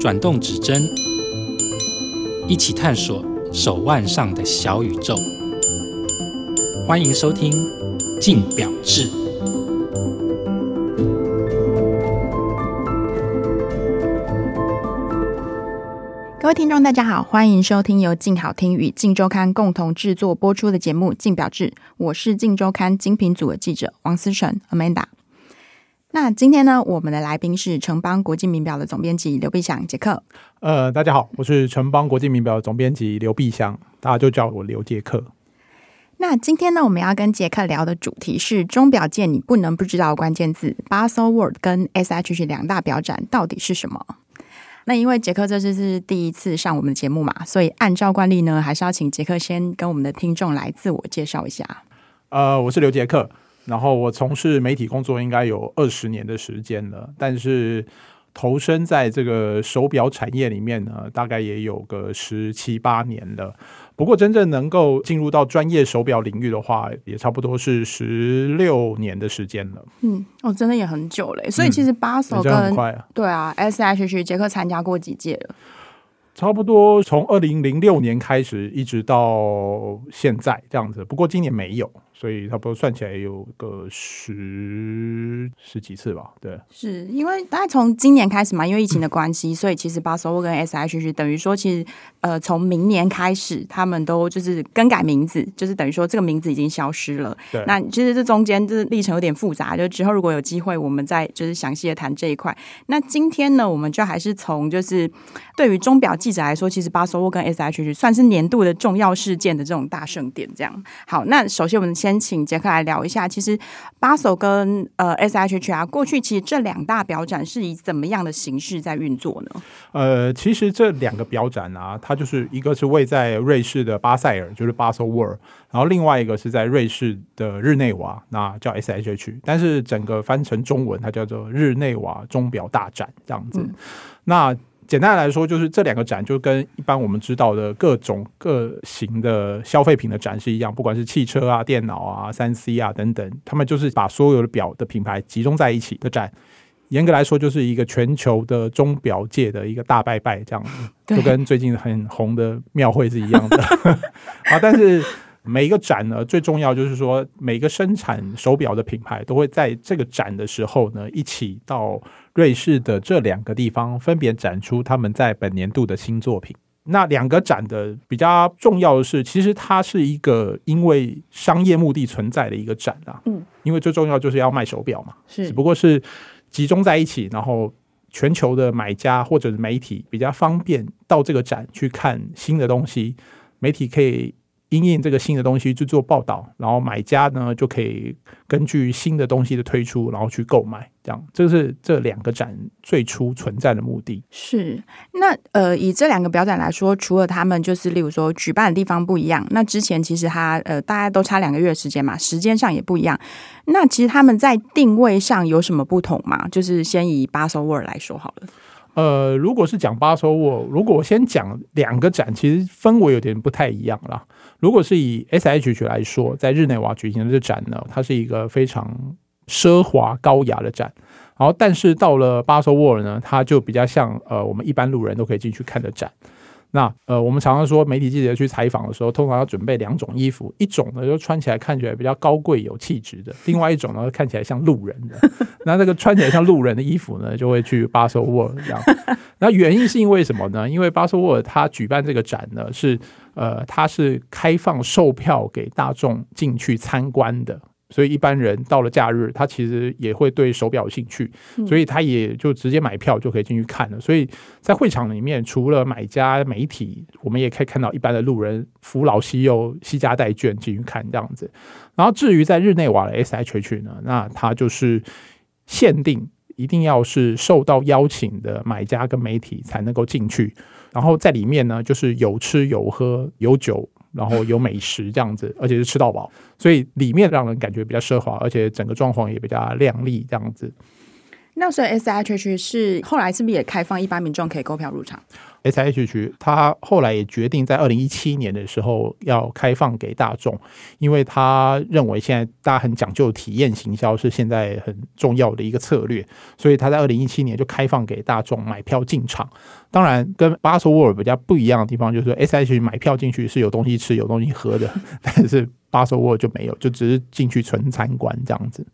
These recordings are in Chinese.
转动指针，一起探索手腕上的小宇宙。欢迎收听《镜表志》。各位听众，大家好，欢迎收听由静好听与静周刊共同制作播出的节目《镜表志》，我是静周刊精品组的记者王思成 Amanda。那今天呢，我们的来宾是城邦国际名表的总编辑刘必祥杰克。呃，大家好，我是城邦国际名表的总编辑刘必祥，大家就叫我刘杰克。那今天呢，我们要跟杰克聊的主题是钟表界你不能不知道的关键字：Baselworld 跟 SIHH 两大表展到底是什么？那因为杰克这次是第一次上我们的节目嘛，所以按照惯例呢，还是要请杰克先跟我们的听众来自我介绍一下。呃，我是刘杰克。然后我从事媒体工作应该有二十年的时间了，但是投身在这个手表产业里面呢，大概也有个十七八年了。不过真正能够进入到专业手表领域的话，也差不多是十六年的时间了。嗯，哦，真的也很久嘞。所以其实巴手跟、嗯啊、对啊，SIHH 杰克参加过几届了？差不多从二零零六年开始，一直到现在这样子。不过今年没有。所以差不多算起来有个十十几次吧，对，是因为大概从今年开始嘛，因为疫情的关系，嗯、所以其实 Baselworld 跟 SIHH 等于说，其实呃，从明年开始，他们都就是更改名字，就是等于说这个名字已经消失了。对，那其实这中间就是历程有点复杂，就之后如果有机会，我们再就是详细的谈这一块。那今天呢，我们就还是从就是对于钟表记者来说，其实 Baselworld 跟 SIHH 算是年度的重要事件的这种大盛典，这样。好，那首先我们。先请杰克来聊一下，其实 Basel 跟呃 SIHH 啊，过去其实这两大表展是以怎么样的形式在运作呢？呃，其实这两个表展啊，它就是一个是位在瑞士的巴塞尔，就是 Baselworld，然后另外一个是在瑞士的日内瓦，那叫 SIHH，但是整个翻成中文，它叫做日内瓦钟表大展这样子。嗯、那简单来说，就是这两个展就跟一般我们知道的各种各型的消费品的展是一样，不管是汽车啊、电脑啊、三 C 啊等等，他们就是把所有的表的品牌集中在一起的展。严格来说，就是一个全球的钟表界的一个大拜拜，这样子，就跟最近很红的庙会是一样的。啊，但是每一个展呢，最重要就是说，每个生产手表的品牌都会在这个展的时候呢，一起到。瑞士的这两个地方分别展出他们在本年度的新作品。那两个展的比较重要的是，其实它是一个因为商业目的存在的一个展啊。嗯，因为最重要就是要卖手表嘛，是，只不过是集中在一起，然后全球的买家或者是媒体比较方便到这个展去看新的东西，媒体可以。因应这个新的东西去做报道，然后买家呢就可以根据新的东西的推出，然后去购买，这样，这是这两个展最初存在的目的。是那呃，以这两个表展来说，除了他们就是例如说举办的地方不一样，那之前其实它呃大家都差两个月时间嘛，时间上也不一样。那其实他们在定位上有什么不同吗？就是先以 Baselworld 来说好了。呃，如果是讲巴塞沃如果我先讲两个展，其实氛围有点不太一样啦。如果是以 SHG 来说，在日内瓦举行的这展呢，它是一个非常奢华高雅的展。然后，但是到了巴塞沃尔呢，它就比较像呃，我们一般路人都可以进去看的展。那呃，我们常常说媒体记者去采访的时候，通常要准备两种衣服，一种呢就穿起来看起来比较高贵有气质的，另外一种呢看起来像路人的。那这个穿起来像路人的衣服呢，就会去 Baselworld 这样。那原因是因为什么呢？因为 Baselworld 它举办这个展呢，是呃，它是开放售票给大众进去参观的。所以一般人到了假日，他其实也会对手表有兴趣，所以他也就直接买票就可以进去看了。所以在会场里面，除了买家、媒体，我们也可以看到一般的路人扶老携幼、携家带眷进去看这样子。然后至于在日内瓦的 SIHH 呢，那它就是限定一定要是受到邀请的买家跟媒体才能够进去。然后在里面呢，就是有吃有喝有酒。然后有美食这样子，而且是吃到饱，所以里面让人感觉比较奢华，而且整个装潢也比较亮丽这样子。那所以 S H H 是后来是不是也开放一般民众可以购票入场？S H H 他后来也决定在二零一七年的时候要开放给大众，因为他认为现在大家很讲究体验行销是现在很重要的一个策略，所以他在二零一七年就开放给大众买票进场。当然，跟 Baselworld 比较不一样的地方就是说 S H H 买票进去是有东西吃、有东西喝的，但是 Baselworld 就没有，就只是进去纯参观这样子。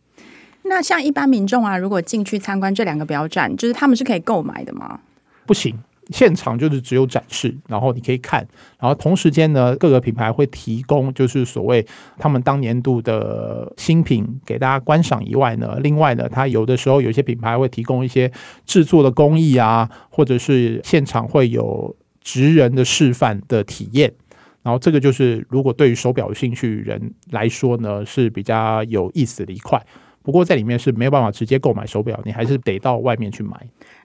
那像一般民众啊，如果进去参观这两个表展，就是他们是可以购买的吗？不行，现场就是只有展示，然后你可以看，然后同时间呢，各个品牌会提供就是所谓他们当年度的新品给大家观赏以外呢，另外呢，它有的时候有些品牌会提供一些制作的工艺啊，或者是现场会有职人的示范的体验，然后这个就是如果对于手表有兴趣人来说呢，是比较有意思的一块。不过在里面是没有办法直接购买手表，你还是得到外面去买。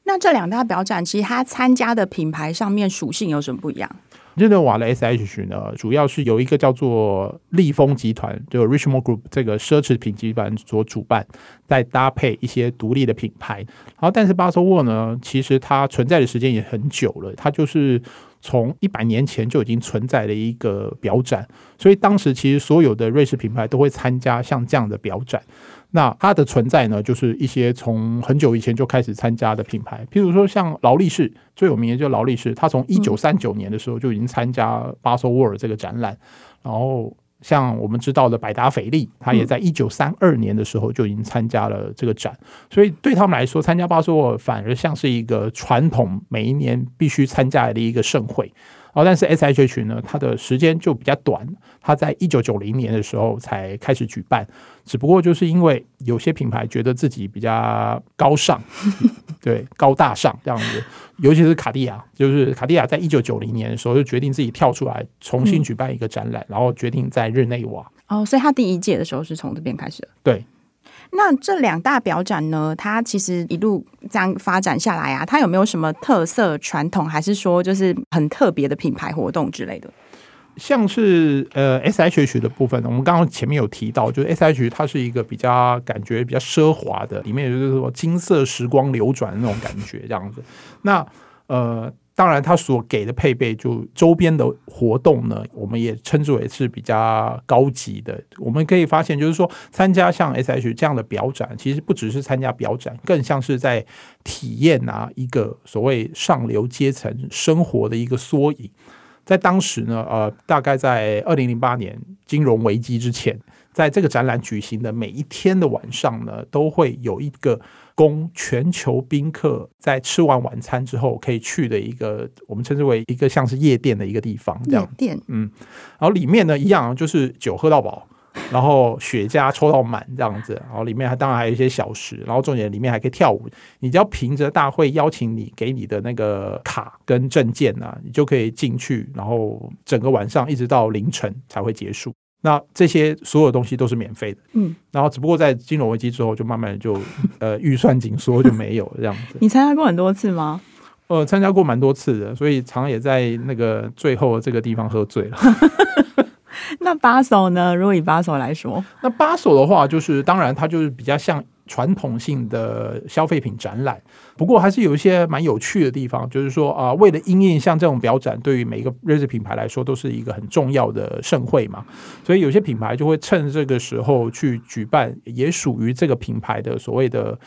那这两大表展，其实它参加的品牌上面属性有什么不一样？日内瓦的 SIHH 呢，主要是由一个叫做利丰集团，就 Richemont Group 这个奢侈品集团所主办，再搭配一些独立的品牌。然后，但是 Baselworld 呢，其实它存在的时间也很久了，它就是从一百年前就已经存在的一个表展，所以当时其实所有的瑞士品牌都会参加像这样的表展。那它的存在呢，就是一些从很久以前就开始参加的品牌，譬如说像劳力士，最有名的就是劳力士，它从一九三九年的时候就已经参加 Baselworld 这个展览。然后像我们知道的百达翡丽，它也在一九三二年的时候就已经参加了这个展。所以对他们来说，参加 Baselworld 反而像是一个传统，每一年必须参加的一个盛会。哦，但是 SIHH 呢，它的时间就比较短，它在一九九零年的时候才开始举办。只不过就是因为有些品牌觉得自己比较高尚，对，高大上这样子，尤其是卡地亚，就是卡地亚在一九九零年的时候就决定自己跳出来重新举办一个展览，然后决定在日内瓦。哦，所以他第一届的时候是从这边开始的。对。那这两大表展呢，它其实一路这样发展下来啊，它有没有什么特色传统，还是说就是很特别的品牌活动之类的？像是呃 S H H 的部分，我们刚刚前面有提到，就是 SIHH 它是一个比较感觉比较奢华的，里面就是说金色时光流转的那种感觉这样子。那呃。当然，它所给的配备，就周边的活动呢，我们也称之为是比较高级的。我们可以发现，就是说，参加像 SIHH 这样的表展，其实不只是参加表展，更像是在体验啊一个所谓上流阶层生活的一个缩影。在当时呢，呃，大概在二零零八年金融危机之前，在这个展览举行的每一天的晚上呢，都会有一个。供全球宾客在吃完晚餐之后可以去的一个，我们称之为一个像是夜店的一个地方，这样。夜店，嗯，然后里面呢一样，就是酒喝到饱，然后雪茄抽到满这样子，然后里面还当然还有一些小食，然后重点里面还可以跳舞。你只要凭着大会邀请你给你的那个卡跟证件啊，你就可以进去，然后整个晚上一直到凌晨才会结束。那这些所有东西都是免费的，嗯，然后只不过在金融危机之后，就慢慢就 呃预算紧缩就没有这样子。你参加过很多次吗？呃，参加过蛮多次的，所以常常也在那个最后这个地方喝醉了。那巴手呢？如果以巴手来说，那巴手的话，就是当然它就是比较像。传统性的消费品展览，不过还是有一些蛮有趣的地方，就是说啊，为了因应像这种表展，对于每一个瑞士品牌来说都是一个很重要的盛会嘛，所以有些品牌就会趁这个时候去举办也属于这个品牌的所谓的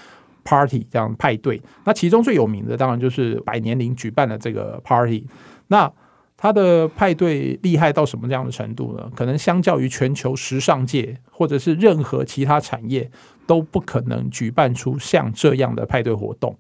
party 这样派对。那其中最有名的当然就是百年灵举办的这个 party。那它的派对厉害到什么这样的程度呢？可能相较于全球时尚界或者是任何其他产业。都不可能举办出像这样的派对活动。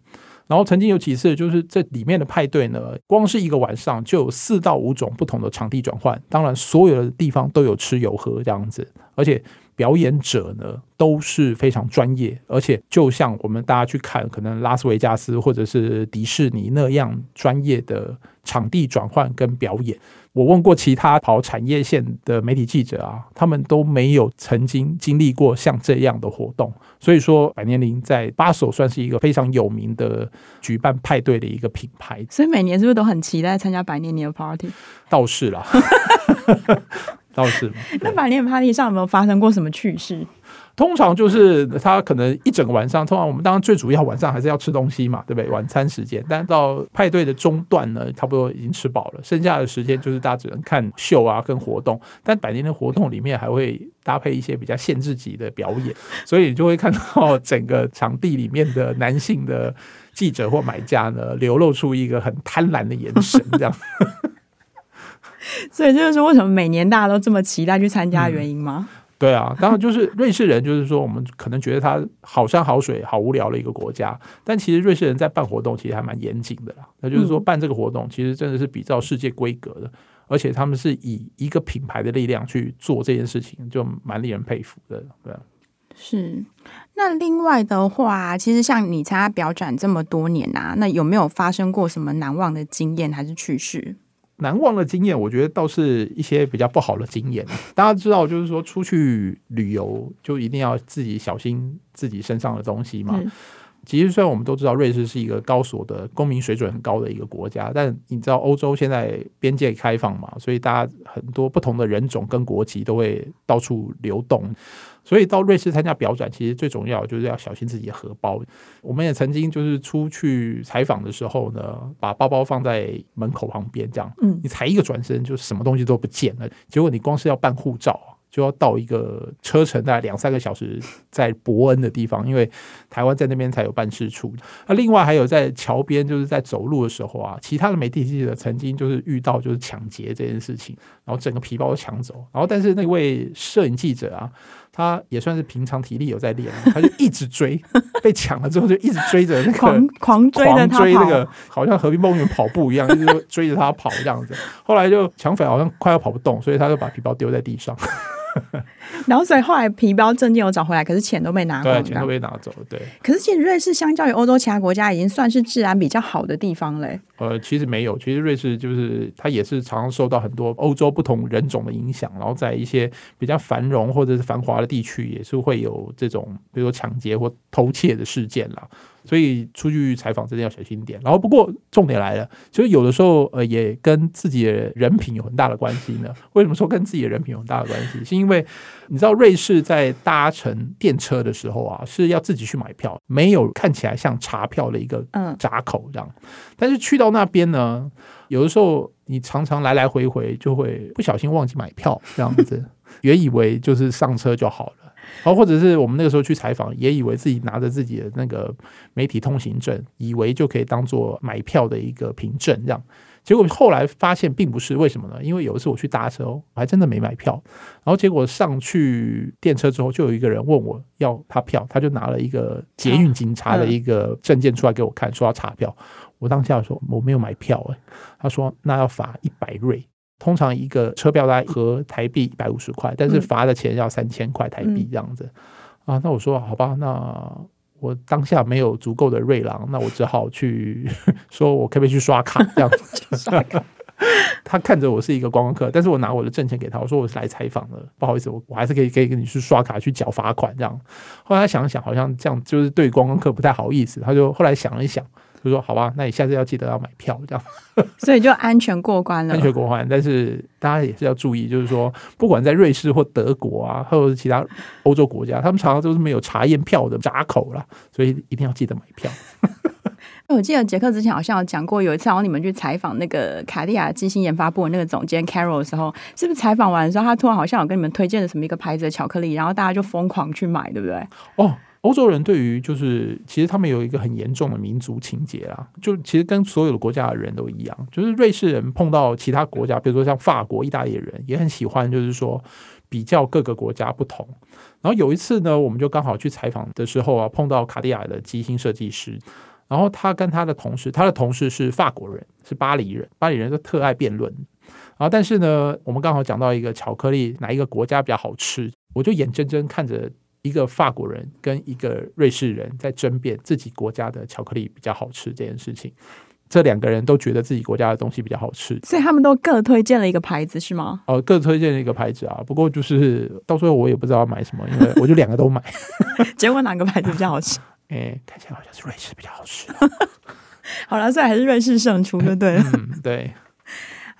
然后曾经有几次，就是这里面的派对呢，光是一个晚上就有四到五种不同的场地转换。当然，所有的地方都有吃有喝这样子，而且表演者呢都是非常专业，而且就像我们大家去看可能拉斯维加斯或者是迪士尼那样专业的场地转换跟表演。我问过其他跑产业线的媒体记者啊，他们都没有曾经经历过像这样的活动。所以说，百年灵在巴首算是一个非常有名的举办派对的一个品牌。所以每年是不是都很期待参加百年灵的 party？倒是啦，倒是。那百年 party 上有没有发生过什么趣事？通常就是他可能一整个晚上，通常我们当然最主要晚上还是要吃东西嘛，对不对？晚餐时间，但到派对的中段呢，差不多已经吃饱了，剩下的时间就是大家只能看秀啊跟活动。但百年的活动里面还会搭配一些比较限制级的表演，所以你就会看到整个场地里面的男性的记者或买家呢，流露出一个很贪婪的眼神，这样。所以这就是为什么每年大家都这么期待去参加的原因吗？对啊，当然就是 瑞士人，就是说我们可能觉得他好山好水好无聊的一个国家，但其实瑞士人在办活动其实还蛮严谨的啦。那就是说办这个活动其实真的是比照世界规格的，而且他们是以一个品牌的力量去做这件事情，就蛮令人佩服的。对啊，是。那另外的话，其实像你参加表展这么多年啊，那有没有发生过什么难忘的经验还是趣事？难忘的经验，我觉得倒是一些比较不好的经验。大家知道，就是说出去旅游就一定要自己小心自己身上的东西嘛。嗯、其实虽然我们都知道瑞士是一个高所得、公民水准很高的一个国家，但你知道欧洲现在边界开放嘛，所以大家很多不同的人种跟国籍都会到处流动。所以到瑞士参加表展，其实最重要就是要小心自己的荷包。我们也曾经就是出去采访的时候呢，把包包放在门口旁边，这样，嗯，你才一个转身，就什么东西都不见了。结果你光是要办护照，就要到一个车程大概两三个小时，在伯恩的地方，因为台湾在那边才有办事处。那另外还有在桥边，就是在走路的时候啊，其他的媒体记者曾经就是遇到就是抢劫这件事情，然后整个皮包都抢走，然后但是那位摄影记者啊。他也算是平常体力有在练，他就一直追，被抢了之后就一直追着那个狂 狂追那个，好像和平公园跑步一样，一直追着他跑这样子。后来就抢匪好像快要跑不动，所以他就把皮包丢在地上。然后，所以后来皮包证件有找回来，可是钱都被拿走，对，钱都被拿走了。对，可是其实瑞士相较于欧洲其他国家，已经算是治安比较好的地方嘞。呃，其实没有，其实瑞士就是它也是常常受到很多欧洲不同人种的影响，然后在一些比较繁荣或者是繁华的地区，也是会有这种比如说抢劫或偷窃的事件啦。所以出去采访真的要小心点。然后不过重点来了，其实有的时候呃也跟自己的人品有很大的关系呢。为什么说跟自己的人品有很大的关系？是因为你知道瑞士在搭乘电车的时候啊是要自己去买票，没有看起来像查票的一个闸口这样。但是去到那边呢，有的时候你常常来来回回就会不小心忘记买票这样子，原以为就是上车就好了。好，或者是我们那个时候去采访，也以为自己拿着自己的那个媒体通行证，以为就可以当做买票的一个凭证，这样。结果后来发现并不是，为什么呢？因为有一次我去搭车，我还真的没买票。然后结果上去电车之后，就有一个人问我要他票，他就拿了一个捷运警察的一个证件出来给我看，说要查票。我当下说我没有买票，哎，他说那要罚一百瑞。通常一个车票大概合台币一百五十块，但是罚的钱要三千块台币这样子、嗯、啊。那我说好吧，那我当下没有足够的瑞郎，那我只好去 说，我可不可以去刷卡这样子？他看着我是一个观光客，但是我拿我的证钱给他，我说我是来采访的，不好意思，我我还是可以可以跟你去刷卡去缴罚款这样。后来他想一想，好像这样就是对观光客不太好意思，他就后来想了一想。就说好吧，那你下次要记得要买票，这样，所以就安全过关了。安全过关，但是大家也是要注意，就是说，不管在瑞士或德国啊，或者是其他欧洲国家，他们常常都是没有查验票的闸口啦，所以一定要记得买票。我记得杰克之前好像有讲过，有一次然后你们去采访那个卡地亚机芯研发部的那个总监 Carol 的时候，是不是采访完的时候，他突然好像有跟你们推荐了什么一个牌子的巧克力，然后大家就疯狂去买，对不对？哦。欧洲人对于就是，其实他们有一个很严重的民族情结啊，就其实跟所有的国家的人都一样，就是瑞士人碰到其他国家，比如说像法国、意大利人，也很喜欢，就是说比较各个国家不同。然后有一次呢，我们就刚好去采访的时候啊，碰到卡地亚的机芯设计师，然后他跟他的同事，他的同事是法国人，是巴黎人，巴黎人都特爱辩论。然后但是呢，我们刚好讲到一个巧克力，哪一个国家比较好吃，我就眼睁睁看着。一个法国人跟一个瑞士人在争辩自己国家的巧克力比较好吃这件事情，这两个人都觉得自己国家的东西比较好吃，所以他们都各推荐了一个牌子，是吗？哦，各推荐了一个牌子啊。不过就是到最后我也不知道要买什么，因为我就两个都买。结果哪个牌子比较好吃？哎、欸，看起来好像是瑞士比较好吃。好了，所以还是瑞士胜出，对不对？嗯，对。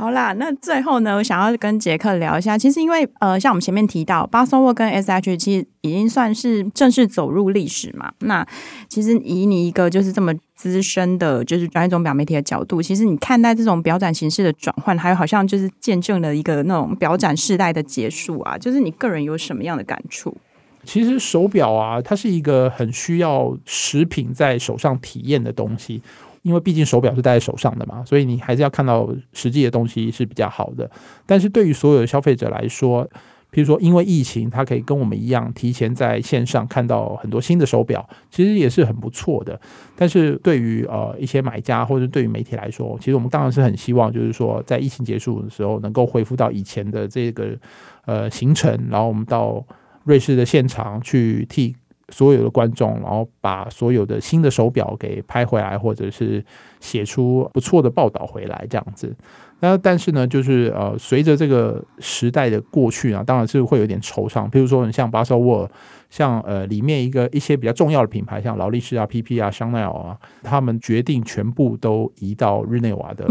好啦，那最后呢，我想要跟杰克聊一下。其实因为呃，像我们前面提到，巴松沃跟 S H 其实已经算是正式走入历史嘛。那其实以你一个就是这么资深的，就是专业钟表媒体的角度，其实你看待这种表展形式的转换，还有好像就是见证了一个那种表展世代的结束啊。就是你个人有什么样的感触？其实手表啊，它是一个很需要实品在手上体验的东西。因为毕竟手表是戴在手上的嘛，所以你还是要看到实际的东西是比较好的。但是对于所有的消费者来说，譬如说因为疫情，他可以跟我们一样提前在线上看到很多新的手表，其实也是很不错的。但是对于呃一些买家或者对于媒体来说，其实我们当然是很希望，就是说在疫情结束的时候，能够恢复到以前的这个呃行程，然后我们到瑞士的现场去替。所有的观众，然后把所有的新的手表给拍回来，或者是写出不错的报道回来，这样子。那但是呢，就是呃，随着这个时代的过去啊，当然是会有点惆怅。譬如说，像巴塞沃，像呃里面一个一些比较重要的品牌，像劳力士啊、PP 啊、香奈儿啊，他们决定全部都移到日内瓦的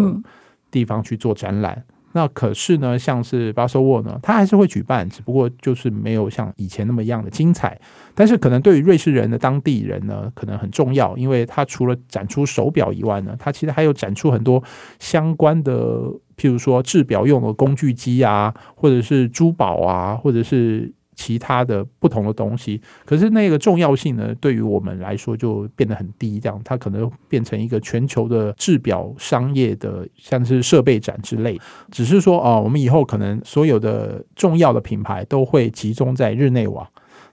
地方去做展览。嗯那可是呢，像是巴索沃呢，它还是会举办，只不过就是没有像以前那么一样的精彩。但是可能对于瑞士人的当地人呢，可能很重要，因为他除了展出手表以外呢，他其实还有展出很多相关的，譬如说制表用的工具机啊，或者是珠宝啊，或者是。其他的不同的东西，可是那个重要性呢，对于我们来说就变得很低。这样，它可能变成一个全球的制表商业的，像是设备展之类。只是说啊，我们以后可能所有的重要的品牌都会集中在日内瓦。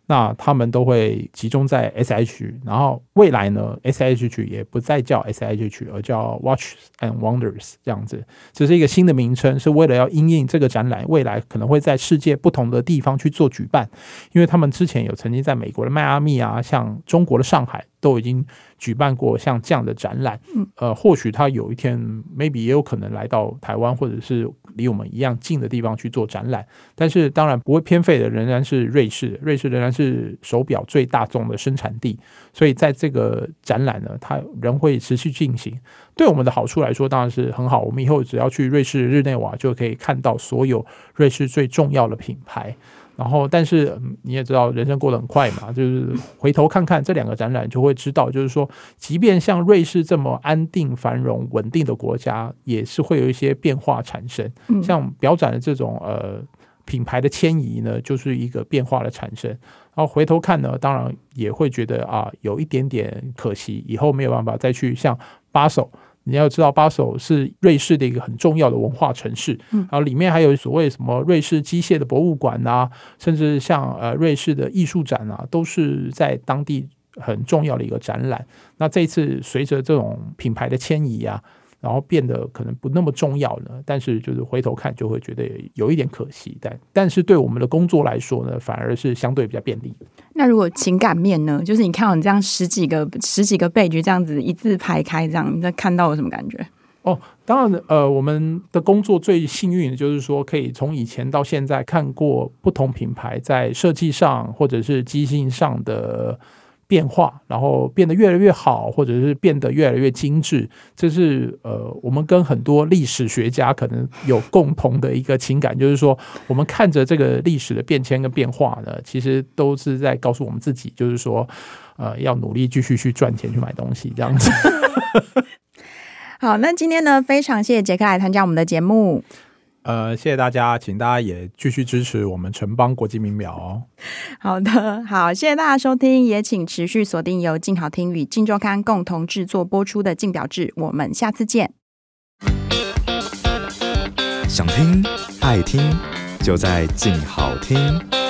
那他们都会集中在 SIH，然后未来呢，SIH 也不再叫 SIH，而叫 Watches and Wonders 这样子，这是一个新的名称，是为了要因应这个展览，未来可能会在世界不同的地方去做举办，因为他们之前有曾经在美国的迈阿密啊，像中国的上海。都已经举办过像这样的展览，呃，或许他有一天，maybe 也有可能来到台湾，或者是离我们一样近的地方去做展览。但是当然不会偏废的，仍然是瑞士，瑞士仍然是手表最大众的生产地，所以在这个展览呢，它仍会持续进行。对我们的好处来说，当然是很好。我们以后只要去瑞士日内瓦，就可以看到所有瑞士最重要的品牌。然后，但是你也知道，人生过得很快嘛，就是回头看看这两个展览，就会知道，就是说，即便像瑞士这么安定、繁荣、稳定的国家，也是会有一些变化产生。像表展的这种呃品牌的迁移呢，就是一个变化的产生。然后回头看呢，当然也会觉得啊，有一点点可惜，以后没有办法再去像巴塞。你要知道，巴首是瑞士的一个很重要的文化城市，然后里面还有所谓什么瑞士机械的博物馆啊，甚至像呃瑞士的艺术展啊，都是在当地很重要的一个展览。那这次随着这种品牌的迁移啊。然后变得可能不那么重要了，但是就是回头看就会觉得有一点可惜。但但是对我们的工作来说呢，反而是相对比较便利。那如果情感面呢？就是你看到你这样十几个十几个背局这样子一字排开，这样你在看到有什么感觉？哦，当然，呃，我们的工作最幸运的就是说，可以从以前到现在看过不同品牌在设计上或者是机芯上的。变化，然后变得越来越好，或者是变得越来越精致，这是呃，我们跟很多历史学家可能有共同的一个情感，就是说，我们看着这个历史的变迁跟变化呢，其实都是在告诉我们自己，就是说，呃，要努力继续去赚钱去买东西，这样子。好，那今天呢，非常谢谢杰克来参加我们的节目。呃，谢谢大家，请大家也继续支持我们城邦国际名表哦。好的，好，谢谢大家收听，也请持续锁定由静好听与静周刊共同制作播出的《静表志》，我们下次见。想听爱听，就在静好听。